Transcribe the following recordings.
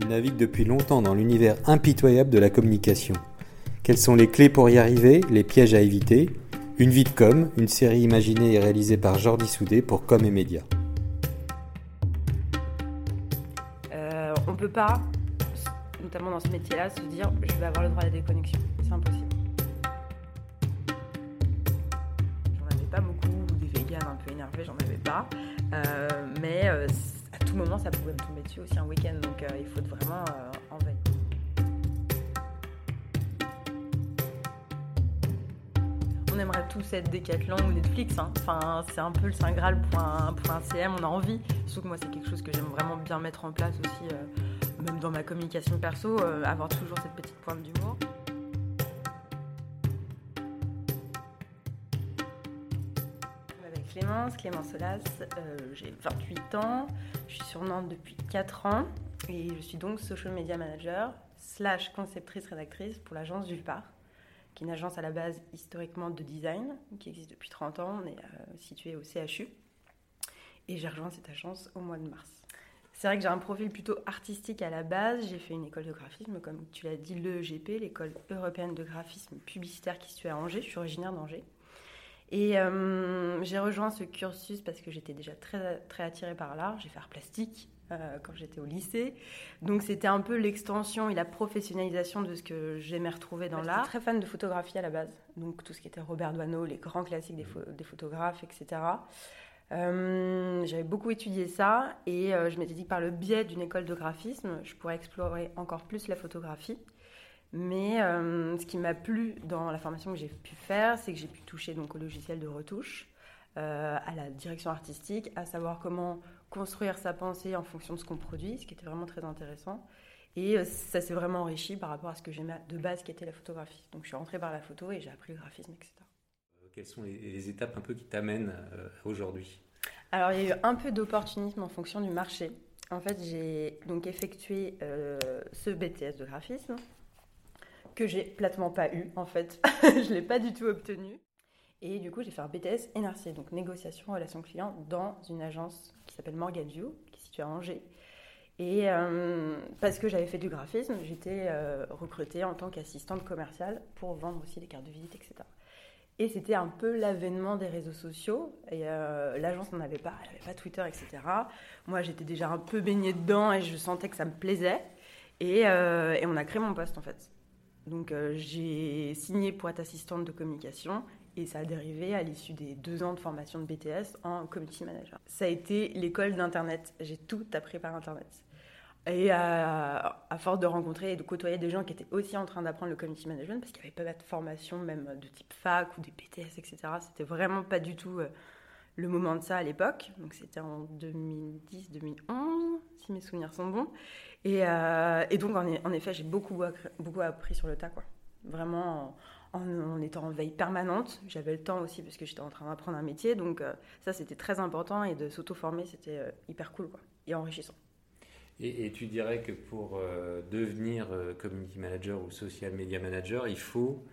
Il navigue depuis longtemps dans l'univers impitoyable de la communication. Quelles sont les clés pour y arriver, les pièges à éviter? Une vie de com, une série imaginée et réalisée par Jordi Soudé pour Com et Média. Euh, on peut pas, notamment dans ce métier-là, se dire je vais avoir le droit à la déconnexion. C'est impossible. J'en avais pas beaucoup, des vegans un peu énervés, j'en avais pas. Euh, mais euh, tout moment, ça pouvait me tomber dessus aussi un week-end, donc euh, il faut vraiment euh, en veille. On aimerait tous être Decathlon ou Netflix. hein. Enfin, c'est un peu le Saint Graal pour CM, on a envie. Surtout que moi, c'est quelque chose que j'aime vraiment bien mettre en place aussi, euh, même dans ma communication perso, avoir toujours cette petite pointe d'humour. Clémence, Clémence Solas, euh, j'ai 28 ans, je suis sur Nantes depuis 4 ans et je suis donc social media manager slash conceptrice rédactrice pour l'agence Vulpar, qui est une agence à la base historiquement de design, qui existe depuis 30 ans, on est euh, situé au CHU. Et j'ai rejoint cette agence au mois de mars. C'est vrai que j'ai un profil plutôt artistique à la base. J'ai fait une école de graphisme, comme tu l'as dit, l'EGP, l'école européenne de graphisme publicitaire qui se situe à Angers. Je suis originaire d'Angers. Et euh, j'ai rejoint ce cursus parce que j'étais déjà très, très attirée par l'art. J'ai fait art plastique euh, quand j'étais au lycée. Donc c'était un peu l'extension et la professionnalisation de ce que j'aimais retrouver dans l'art. J'étais très fan de photographie à la base. Donc tout ce qui était Robert Doisneau, les grands classiques des, pho- des photographes, etc. Euh, J'avais beaucoup étudié ça et euh, je m'étais dit que par le biais d'une école de graphisme, je pourrais explorer encore plus la photographie. Mais euh, ce qui m'a plu dans la formation que j'ai pu faire, c'est que j'ai pu toucher donc au logiciel de retouche, euh, à la direction artistique, à savoir comment construire sa pensée en fonction de ce qu'on produit, ce qui était vraiment très intéressant. Et euh, ça s'est vraiment enrichi par rapport à ce que j'aimais de base, qui était la photographie. Donc je suis rentrée par la photo et j'ai appris le graphisme, etc. Quelles sont les, les étapes un peu qui t'amènent aujourd'hui? Alors, il y a eu un peu d'opportunisme en fonction du marché. En fait, j'ai donc effectué ce BTS de graphisme que j'ai platement pas eu, en fait. je l'ai pas du tout obtenu. Et du coup, j'ai fait un BTS NRC, donc négociation relation client, dans une agence qui s'appelle Morgan View, qui est située à Angers. Et euh, parce que j'avais fait du graphisme, j'étais euh, recrutée en tant qu'assistante commerciale pour vendre aussi des cartes de visite, etc. Et c'était un peu l'avènement des réseaux sociaux. Et euh, l'agence n'en avait pas, elle n'avait pas Twitter, etc. Moi, j'étais déjà un peu baignée dedans et je sentais que ça me plaisait. Et on a créé mon poste, en fait. Donc, euh, j'ai signé pour être assistante de communication. Et ça a dérivé à l'issue des deux ans de formation de BTS en community manager. Ça a été l'école d'Internet. J'ai tout appris par Internet. Et à, force de rencontrer et de côtoyer des gens qui étaient aussi en train d'apprendre le community management, parce qu'il n'y avait pas de formation même de type fac ou des BTS, etc. C'était vraiment pas du tout euh, le moment de ça à l'époque. Donc c'était en 2010-2011, si mes souvenirs sont bons. Et, euh, et donc en, effet, j'ai beaucoup, beaucoup appris sur le tas, quoi. Vraiment en, étant en veille permanente. J'avais le temps aussi parce que j'étais en train d'apprendre un métier. Donc euh, ça, c'était très important. Et de s'auto-former, c'était euh, hyper cool, quoi. Et enrichissant. et, tu dirais que pour devenir community manager ou social media manager, il faut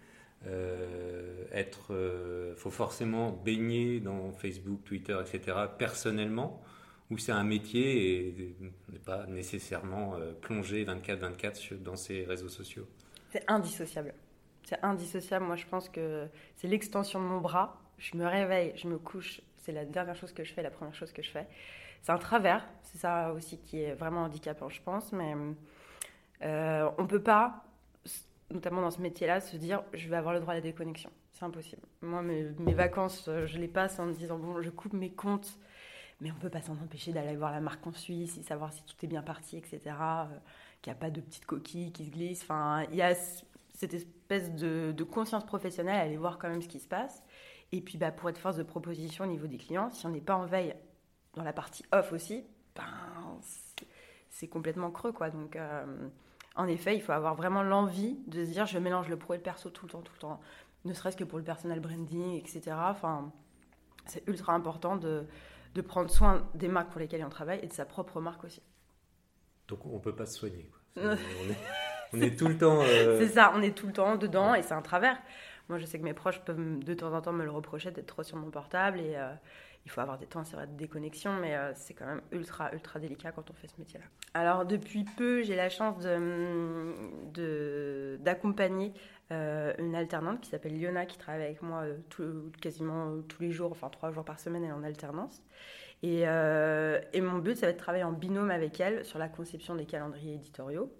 être, euh, faut forcément baigner dans Facebook, Twitter, etc. personnellement, ou c'est un métier et n'est pas nécessairement euh, plongé 24-24 sur- dans ces réseaux sociaux? C'est indissociable. C'est indissociable. Moi, je pense que c'est l'extension de mon bras. Je me réveille, je me couche. C'est la dernière chose que je fais, la première chose que je fais. C'est un travers. C'est ça aussi qui est vraiment handicapant, je pense. Mais euh, on ne peut pas, notamment dans ce métier-là, se dire je vais avoir le droit à la déconnexion. C'est impossible. Moi, mes, vacances, euh, je les passe en me disant bon, je coupe mes comptes. Mais on peut pas s'en empêcher d'aller voir la marque en Suisse et savoir si tout est bien parti, etc. euh, qu'il n'y a pas de petites coquilles qui se glissent. Enfin, il y a cette espèce de, conscience professionnelle, aller voir quand même ce qui se passe. Et puis, bah, pour être force de proposition au niveau des clients, si on n'est pas en veille dans la partie off aussi, ben, c'est- c'est complètement creux, quoi. Donc, euh, en effet, il faut avoir vraiment l'envie de se dire, je mélange le pro et le perso tout le temps, tout le temps. Ne serait-ce que pour le personal branding, etc. Enfin, c'est ultra important de, de prendre soin des marques pour lesquelles on travaille et de sa propre marque aussi. Donc on peut pas se soigner. quoi. on, est, on est tout le temps. euh, C'est ça, on est tout le temps dedans et c'est un travers. Moi, je sais que mes proches peuvent de temps en temps me le reprocher d'être trop sur mon portable et, euh, il faut avoir des temps, c'est vrai, de déconnexion, mais euh, c'est quand même ultra, ultra délicat quand on fait ce métier-là. Alors, depuis peu, j'ai la chance d'accompagner de, euh, une alternante qui s'appelle Liona, qui travaille avec moi quasiment tous les jours, enfin trois jours par semaine, elle est en alternance. Et, et mon but, ça va être de travailler en binôme avec elle sur la conception des calendriers éditoriaux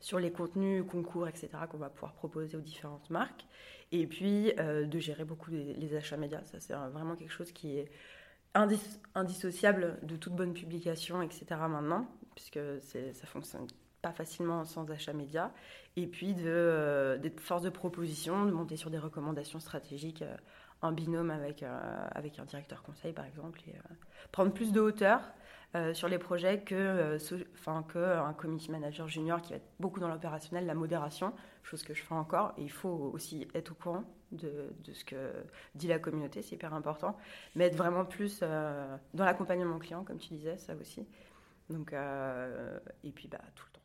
sur les contenus, concours, etc., qu'on va pouvoir proposer aux différentes marques. Et puis, euh, de gérer beaucoup les, achats médias. Ça, c'est vraiment quelque chose qui est indissociable de toute bonne publication, etc., maintenant, puisque ça fonctionne pas facilement sans achat médias. Et puis, euh, d'être force de proposition, de monter sur des recommandations stratégiques euh, en binôme avec, avec un directeur conseil, par exemple, et prendre plus de hauteur euh, sur les projets que, euh, enfin, que un community manager junior qui va être beaucoup dans l'opérationnel, la modération, chose que je fais encore. Et il faut aussi être au courant de, de ce que dit la communauté, c'est hyper important. Mais être vraiment plus euh, dans l'accompagnement client, comme tu disais, ça aussi. Donc, et puis bah, tout le temps.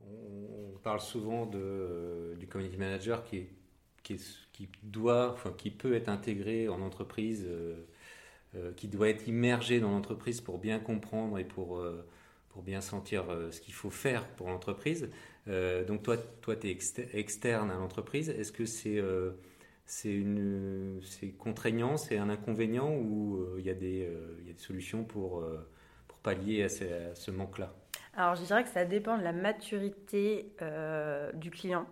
On parle souvent de, du community manager qui, qui, doit, enfin, qui peut être intégré en entreprise euh, qui doit être immergé dans l'entreprise pour bien comprendre et pour, euh, pour bien sentir euh, ce qu'il faut faire pour l'entreprise. donc toi, toi tu es externe à l'entreprise. Est-ce que c'est c'est contraignant, c'est un inconvénient ou il y, a des, y a des solutions pour, pour pallier à ce, manque-là? Alors je dirais que ça dépend de la maturité du client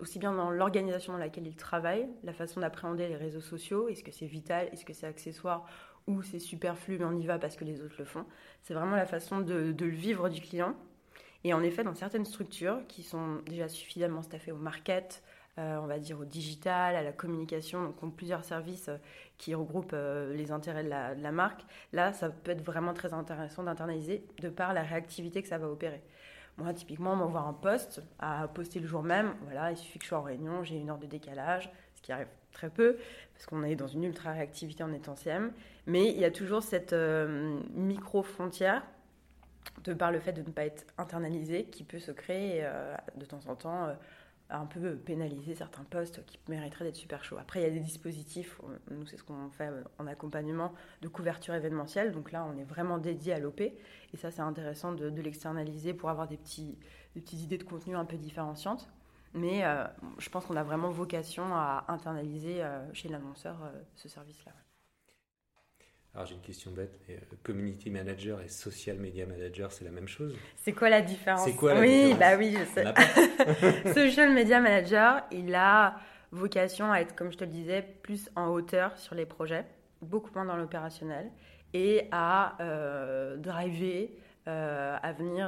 aussi bien dans l'organisation dans laquelle il travaille, la façon d'appréhender les réseaux sociaux, est-ce que c'est vital, est-ce que c'est accessoire ou c'est superflu mais on y va parce que les autres le font. C'est vraiment la façon de, le vivre du client. Et en effet, dans certaines structures qui sont déjà suffisamment staffées au market, euh, on va dire au digital, à la communication, donc ont plusieurs services euh, qui regroupent euh, les intérêts de la, marque, là, ça peut être vraiment très intéressant d'internaliser de par la réactivité que ça va opérer. Moi, typiquement, m'envoie un poste à poster le jour même. Voilà, il suffit que je sois en réunion, j'ai une heure de décalage, ce qui arrive très peu, parce qu'on est dans une ultra réactivité en étant CM. Mais il y a toujours cette euh, micro-frontière, de par le fait de ne pas être internalisé, qui peut se créer euh, de temps en temps. Euh, un peu pénaliser certains postes qui mériteraient d'être super chauds. Après, il y a des dispositifs, nous c'est ce qu'on fait en accompagnement de couverture événementielle, donc là on est vraiment dédié à l'OP, et ça c'est intéressant de, l'externaliser pour avoir des, petits, des petites idées de contenu un peu différenciantes. Mais euh, je pense qu'on a vraiment vocation à internaliser euh, chez l'annonceur euh, ce service-là. Alors j'ai une question bête, mais euh, community manager et social media manager, c'est la même chose? C'est quoi la différence? C'est quoi la oui, différence? bah oui, je sais. social media manager, il a vocation à être, comme je te le disais, plus en hauteur sur les projets, beaucoup moins dans l'opérationnel, et à euh, driver, euh, à venir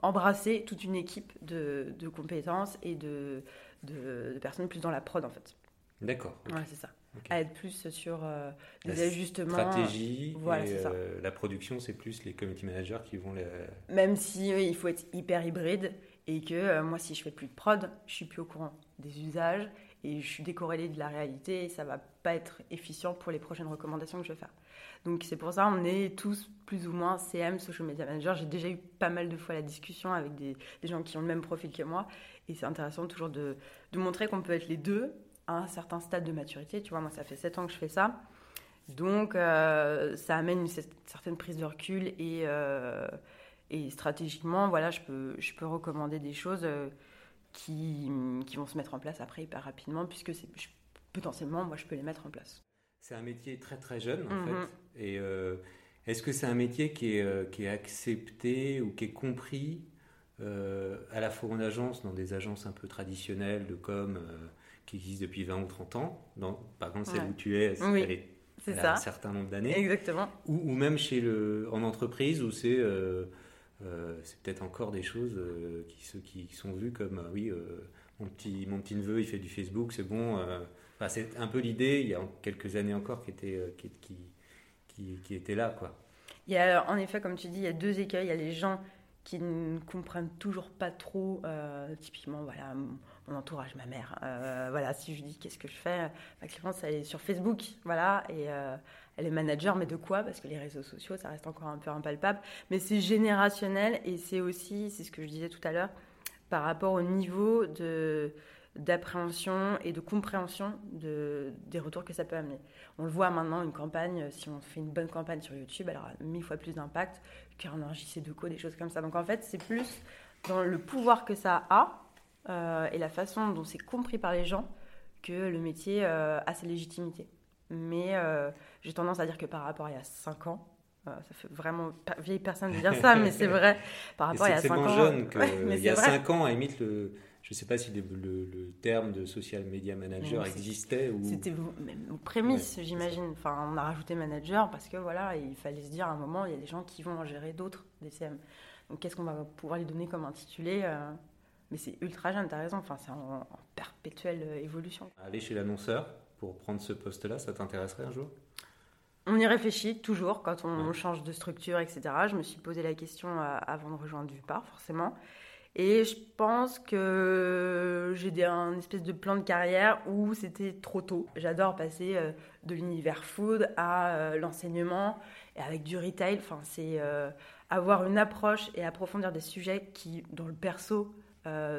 embrasser toute une équipe de, compétences et de, de, personnes plus dans la prod en fait. D'accord. Ouais, c'est ça à être plus sur euh, des la ajustements. Stratégie, voilà, et, euh, la production, c'est plus les community managers qui vont les... Même si il faut être hyper hybride et que euh, moi, si je fais plus de prod, je suis plus au courant des usages et je suis décorrélée de la réalité et ça va pas être efficient pour les prochaines recommandations que je vais faire. Donc c'est pour ça on est tous plus ou moins CM, social media manager. J'ai déjà eu pas mal de fois la discussion avec des, des gens qui ont le même profil que moi et c'est intéressant toujours de, de montrer qu'on peut être les deux à un certain stade de maturité. Tu vois, moi, ça fait 7 ans que je fais ça. Donc, euh, ça amène une certaine prise de recul et, euh, et stratégiquement, voilà, je peux, je peux recommander des choses euh, qui, qui, vont se mettre en place après hyper rapidement, puisque c'est, potentiellement, moi, je peux les mettre en place. C'est un métier très très jeune, en mhm. fait. Et est-ce que c'est un métier qui est, qui est accepté ou qui est compris à la fois en agence, dans des agences un peu traditionnelles de com qui existe depuis 20 ou 30 ans. par contre, celle où tu es, elle, a un certain nombre d'années. Exactement. Ou, même chez le, en entreprise où c'est euh, euh, c'est peut-être encore des choses euh, qui, qui, sont vues comme oui, mon, petit, mon petit neveu il fait du Facebook, c'est bon. c'est un peu l'idée, il y a quelques années encore, qui était, qui, qui, qui, était là. Quoi. Il y a, en effet, comme tu dis, il y a deux écueils. Il y a les gens qui ne comprennent toujours pas trop, typiquement, voilà mon entourage, ma mère. Euh, voilà, si je dis qu'est-ce que je fais, ma Clémence, elle est sur Facebook, voilà, et euh, elle est manager, mais de quoi? Parce que les réseaux sociaux, ça reste encore un peu impalpable. Mais c'est générationnel et c'est aussi, c'est ce que je disais tout à l'heure, par rapport au niveau de, d'appréhension et de compréhension de, des retours que ça peut amener. On le voit maintenant, une campagne, si on fait une bonne campagne sur YouTube, elle aura mille fois plus d'impact qu'un de co, des choses comme ça. Donc en fait, c'est plus dans le pouvoir que ça a euh, et la façon dont c'est compris par les gens que le métier euh, a sa légitimité. Mais euh, j'ai tendance à dire que par rapport à il y a 5 ans, ça fait vraiment vieille personne de dire ça, mais c'est vrai. Par rapport à il y a 5 ans. Jeune qu'il y a 5 ans, à limite, le, je ne sais pas si le, le, terme de social media manager existait. Ou... C'était même aux prémices, j'imagine. Enfin, on a rajouté manager parce que voilà, il fallait se dire à un moment, il y a des gens qui vont en gérer d'autres DCM. Donc qu'est-ce qu'on va pouvoir lui donner comme intitulé Mais c'est ultra jeune, tu as raison. Enfin, c'est en, perpétuelle euh, évolution. Aller chez l'annonceur pour prendre ce poste-là, ça t'intéresserait un jour? On y réfléchit toujours quand on change de structure, etc. Je me suis posé la question euh, avant de rejoindre Dupart, forcément. Et je pense que j'ai un espèce de plan de carrière où c'était trop tôt. J'adore passer euh, de l'univers food à l'enseignement et avec du retail. Enfin, c'est avoir une approche et approfondir des sujets qui, dans le perso,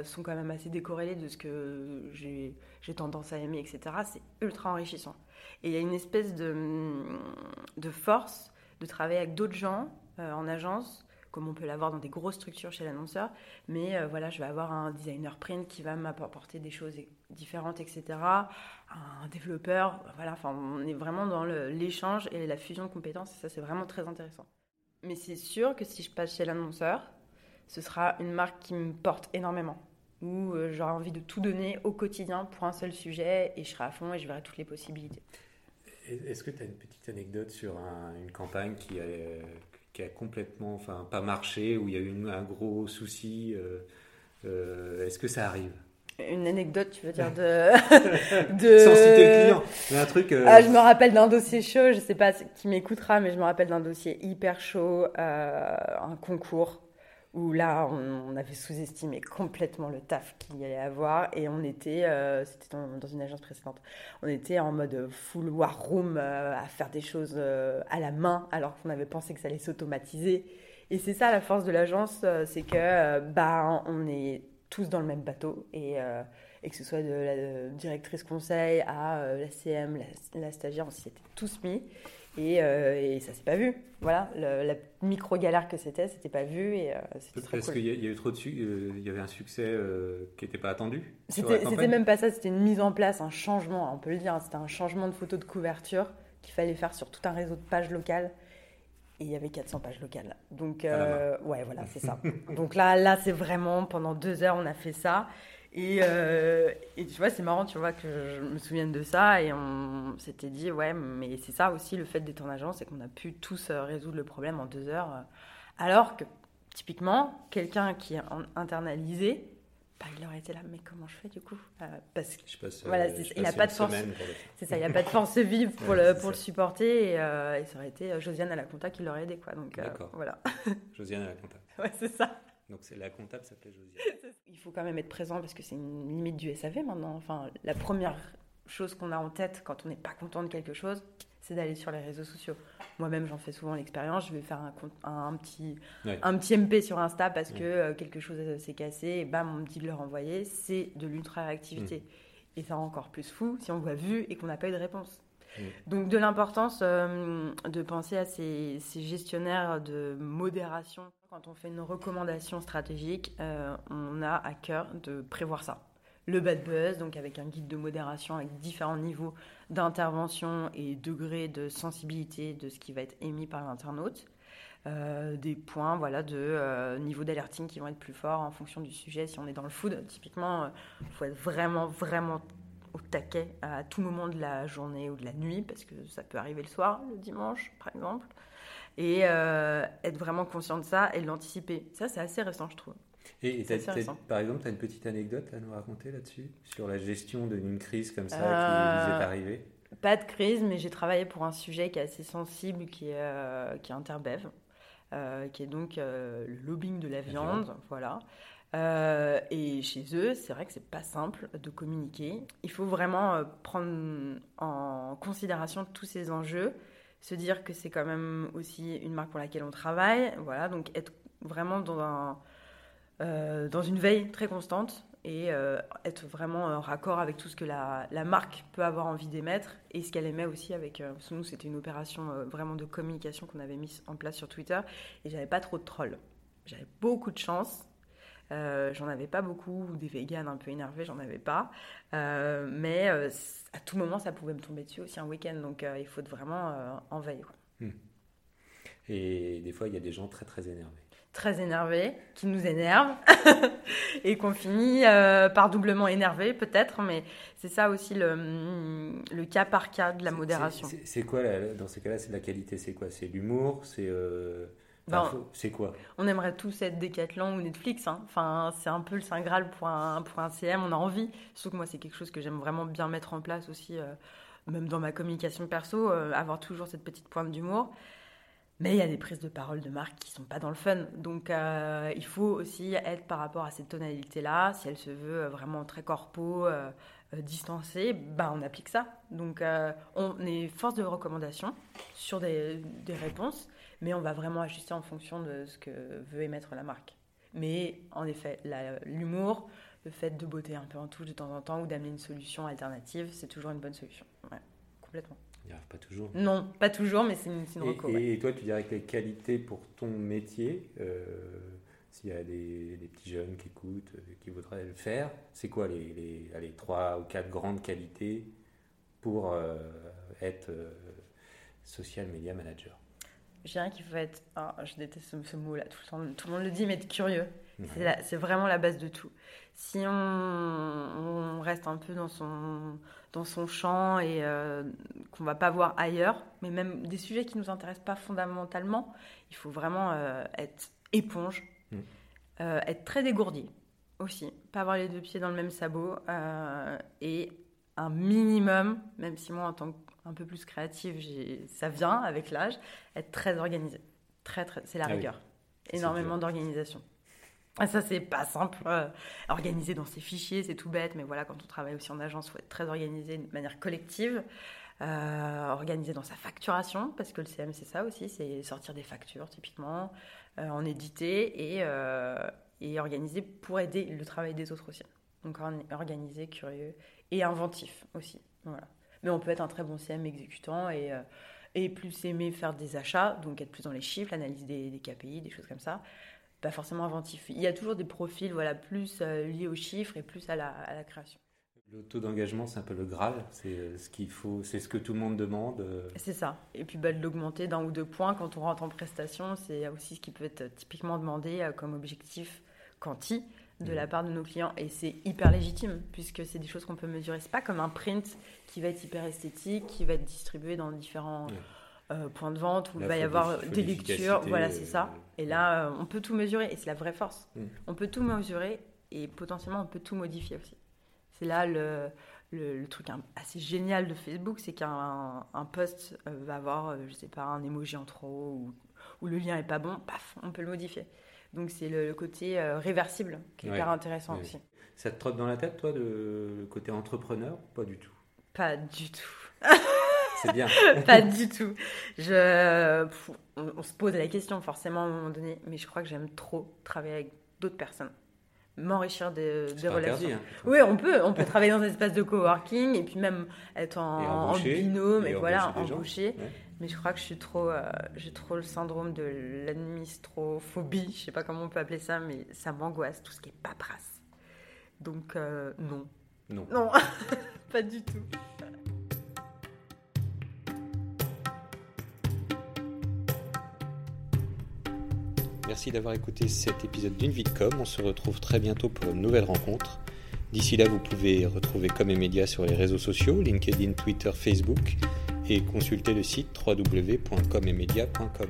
sont quand même assez décorrélés de ce que j'ai tendance à aimer, etc. C'est ultra enrichissant. Et il y a une espèce de, de force de travailler avec d'autres gens en agence comme on peut l'avoir dans des grosses structures chez l'annonceur. Mais euh, voilà, je vais avoir un designer print qui va m'apporter des choses différentes, etc. Un développeur, voilà, enfin, on est vraiment dans l'échange et la fusion de compétences, et ça, c'est vraiment très intéressant. Mais c'est sûr que si je passe chez l'annonceur, ce sera une marque qui me porte énormément, où euh, j'aurai envie de tout donner au quotidien pour un seul sujet, et je serai à fond et je verrai toutes les possibilités. Est-ce que tu as une petite anecdote sur une campagne qui a, qui a complètement, enfin, pas marché, où il y a eu un gros souci. Euh, euh, est-ce que ça arrive? Une anecdote, tu veux dire de, de... sans citer le client, mais un truc. Euh, ah, je me rappelle d'un dossier chaud. Je sais pas qui m'écoutera, mais je me rappelle d'un dossier hyper chaud, un concours où là, on, avait sous-estimé complètement le taf qu'il y allait avoir et on était, euh, c'était dans, une agence précédente, on était en mode full war room euh, à faire des choses euh, à la main alors qu'on avait pensé que ça allait s'automatiser. Et c'est ça la force de l'agence, c'est que bah on est tous dans le même bateau et, que ce soit de la directrice conseil à la CM, la, la stagiaire, on s'y était tous mis. Et, euh, et, ça s'est pas vu. Voilà, la micro galère que c'était, c'était pas vu et euh, c'était Parce qu'il y, a eu trop de euh, il y avait un succès qui n'était pas attendu. C'était même pas ça, c'était une mise en place, un changement, on peut le dire. Hein. c'était un changement de photo de couverture qu'il fallait faire sur tout un réseau de pages locales. Et il y avait 400 pages locales. Donc, ouais, voilà, c'est ça. Donc là, là c'est vraiment, pendant deux heures, on a fait ça. Euh, et, tu vois, c'est marrant, tu vois, que je me souvienne de ça et on s'était dit, ouais, mais c'est ça aussi le fait d'être en agence, c'est qu'on a pu tous euh, résoudre le problème en deux heures. Euh. Alors que, typiquement, quelqu'un qui est internalisé, bah, il aurait été là, mais comment je fais du coup Parce que voilà, il n'a pas de force. C'est ça, il a pas de force vive pour le pour le supporter et, ça aurait été Josiane à la compta qui l'aurait aidé quoi. Donc voilà. Josiane à la compta. ouais, c'est ça. Donc c'est la comptable s'appelait Josiane. Il faut quand même être présent parce que c'est une limite du SAV maintenant. Enfin, la première chose qu'on a en tête quand on n'est pas content de quelque chose, c'est d'aller sur les réseaux sociaux. Moi-même, j'en fais souvent l'expérience. Je vais faire un, un, petit, un petit MP sur Insta parce que euh, quelque chose s'est cassé et bam, on me dit de le renvoyer. C'est de l'ultra-réactivité. Mm. Et ça rend encore plus fou si on voit vu et qu'on n'a pas eu de réponse. Mm. Donc de l'importance euh, de penser à ces, gestionnaires de modération. Quand on fait une recommandation stratégique, euh, on a à cœur de prévoir ça. Le bad buzz, donc avec un guide de modération avec différents niveaux d'intervention et degrés de sensibilité de ce qui va être émis par l'internaute. Euh, des points voilà, de niveau d'alerting qui vont être plus forts en fonction du sujet. Si on est dans le food, typiquement, il faut être vraiment, vraiment au taquet à tout moment de la journée ou de la nuit, parce que ça peut arriver le soir, le dimanche par exemple, et euh, être vraiment conscient de ça et l'anticiper. Ça, c'est assez récent, je trouve. Et, par exemple, tu as une petite anecdote à nous raconter là-dessus, sur la gestion d'une crise comme ça qui vous est euh, arrivée? Pas de crise, mais j'ai travaillé pour un sujet qui est assez sensible, qui est, euh, qui est Interbev, qui est donc le lobbying de la viande. Voilà. Euh, et chez eux, c'est vrai que c'est pas simple de communiquer. Il faut vraiment euh, prendre en considération tous ces enjeux, se dire que c'est quand même aussi une marque pour laquelle on travaille. Voilà, donc être vraiment dans, euh, une veille très constante et être vraiment en raccord avec tout ce que la, marque peut avoir envie d'émettre et ce qu'elle émet aussi avec. Parce que nous, c'était une opération vraiment de communication qu'on avait mise en place sur Twitter et j'avais pas trop de trolls. J'avais beaucoup de chance. Euh, j'en avais pas beaucoup, des véganes un peu énervés, j'en avais pas. Euh, mais euh, à tout moment, ça pouvait me tomber dessus aussi un week-end. Donc il faut vraiment en veille. quoi. Et des fois, il y a des gens très très énervés. Très énervés, qui nous énervent et qu'on finit par doublement énervé peut-être. Mais c'est ça aussi le, le cas par cas de la modération. c'est- quoi, la- dans ces cas-là, c'est la qualité C'est quoi? C'est l'humour? C'est enfin, c'est quoi? On aimerait tous être Decathlon ou Netflix. hein. Enfin, c'est un peu le Saint Graal pour un, pour un CM. On a envie. Surtout que moi, c'est quelque chose que j'aime vraiment bien mettre en place aussi, euh, même dans ma communication perso, euh, avoir toujours cette petite pointe d'humour. Mais il y a des prises de parole de marque qui sont pas dans le fun. Donc, euh, il faut aussi être par rapport à cette tonalité-là. Si elle se veut vraiment très corpo, euh, distancée, bah, on applique ça. Donc, euh, on est force de recommandation sur des, des réponses mais on va vraiment ajuster en fonction de ce que veut émettre la marque. Mais en effet, l'humour, le fait de botter un peu en touche de temps en temps ou d'amener une solution alternative, c'est toujours une bonne solution. Ouais, complètement. Il arrive pas toujours. Non, pas toujours, mais c'est une, une Et, reco, ouais. et- et toi, tu dirais que les qualités pour ton métier, euh, s'il y a des, des petits jeunes qui écoutent, euh, qui voudraient le faire, c'est quoi les, les, allez, trois ou quatre grandes qualités pour euh, être euh, social media manager? Je dirais qu'il faut être. ah, je déteste ce, ce mot-là, tout le temps. Tout le monde le dit, mais être curieux. C'est vraiment la base de tout. Si on, on reste un peu dans son, dans son champ et euh, qu'on va pas voir ailleurs, mais même des sujets qui nous intéressent pas fondamentalement, il faut vraiment être éponge, Euh, être très dégourdi aussi, pas avoir les deux pieds dans le même sabot euh, et un minimum, même si moi en tant qu'un peu plus créative, ça vient avec l'âge, être très organisé. Très, très, c'est la Ah rigueur. Énormément d'organisation. Ah, ça, c'est pas simple. euh, organiser dans ses fichiers, c'est tout bête, mais voilà, quand on travaille aussi en agence, il faut être très organisé de manière collective. Euh, organiser dans sa facturation, parce que le CM, c'est ça aussi, c'est sortir des factures, typiquement, euh, en éditer et, euh, et organiser pour aider le travail des autres aussi. Donc, or- organisé, curieux et inventif aussi. Voilà. Mais on peut être un très bon CM exécutant et, et plus aimer faire des achats, donc être plus dans les chiffres, l'analyse des, des KPI, des choses comme ça. Pas forcément inventif. Il y a toujours des profils voilà, plus liés aux chiffres et plus à la, à la création. Le taux d'engagement, c'est un peu le Graal, c'est euh, ce qu'il faut, c'est ce que tout le monde demande. euh, C'est ça. Et puis bah, de l'augmenter d'un ou deux points quand on rentre en prestation, c'est aussi ce qui peut être typiquement demandé euh, comme objectif quanti de la part de nos clients. Et c'est hyper légitime puisque c'est des choses qu'on peut mesurer. C'est pas comme un print qui va être hyper esthétique, qui va être distribué dans différents Ouais. euh, points de vente où il va y avoir des lectures. Voilà, c'est ça. Et là, on peut tout mesurer et c'est la vraie force. Mhm. On peut tout mesurer et potentiellement on peut tout modifier aussi. C'est là le, le, le truc assez génial de Facebook, c'est qu'un un post euh, va avoir, euh, je sais pas, un emoji en trop ou, ou le lien est pas bon, paf, on peut le modifier. Donc c'est le, le côté euh, réversible qui est Ouais. hyper intéressant Ouais. aussi. Ça te trotte dans la tête, toi, de, le côté entrepreneur Pas du tout? Pas du tout. C'est bien. pas du tout. Je, on se pose la question forcément à un moment donné, mais je crois que j'aime trop travailler avec d'autres personnes, m'enrichir des, relations. interdit, hein. Oui, on peut, on peut travailler dans un espace de coworking et puis même être en, binôme et, et voilà. Ouais. Mais je crois que je suis trop, euh, j'ai trop le syndrome de l'administrophobie, je sais pas comment on peut appeler ça, mais ça m'angoisse, tout ce qui est paperasse. Donc euh, non, Non. non, pas du tout. Merci d'avoir écouté cet épisode d'une vie de com. On se retrouve très bientôt pour une nouvelle rencontre. D'ici là, vous pouvez retrouver Com et Média sur les réseaux sociaux, LinkedIn, Twitter, Facebook, et consulter le site www.comemedia.com.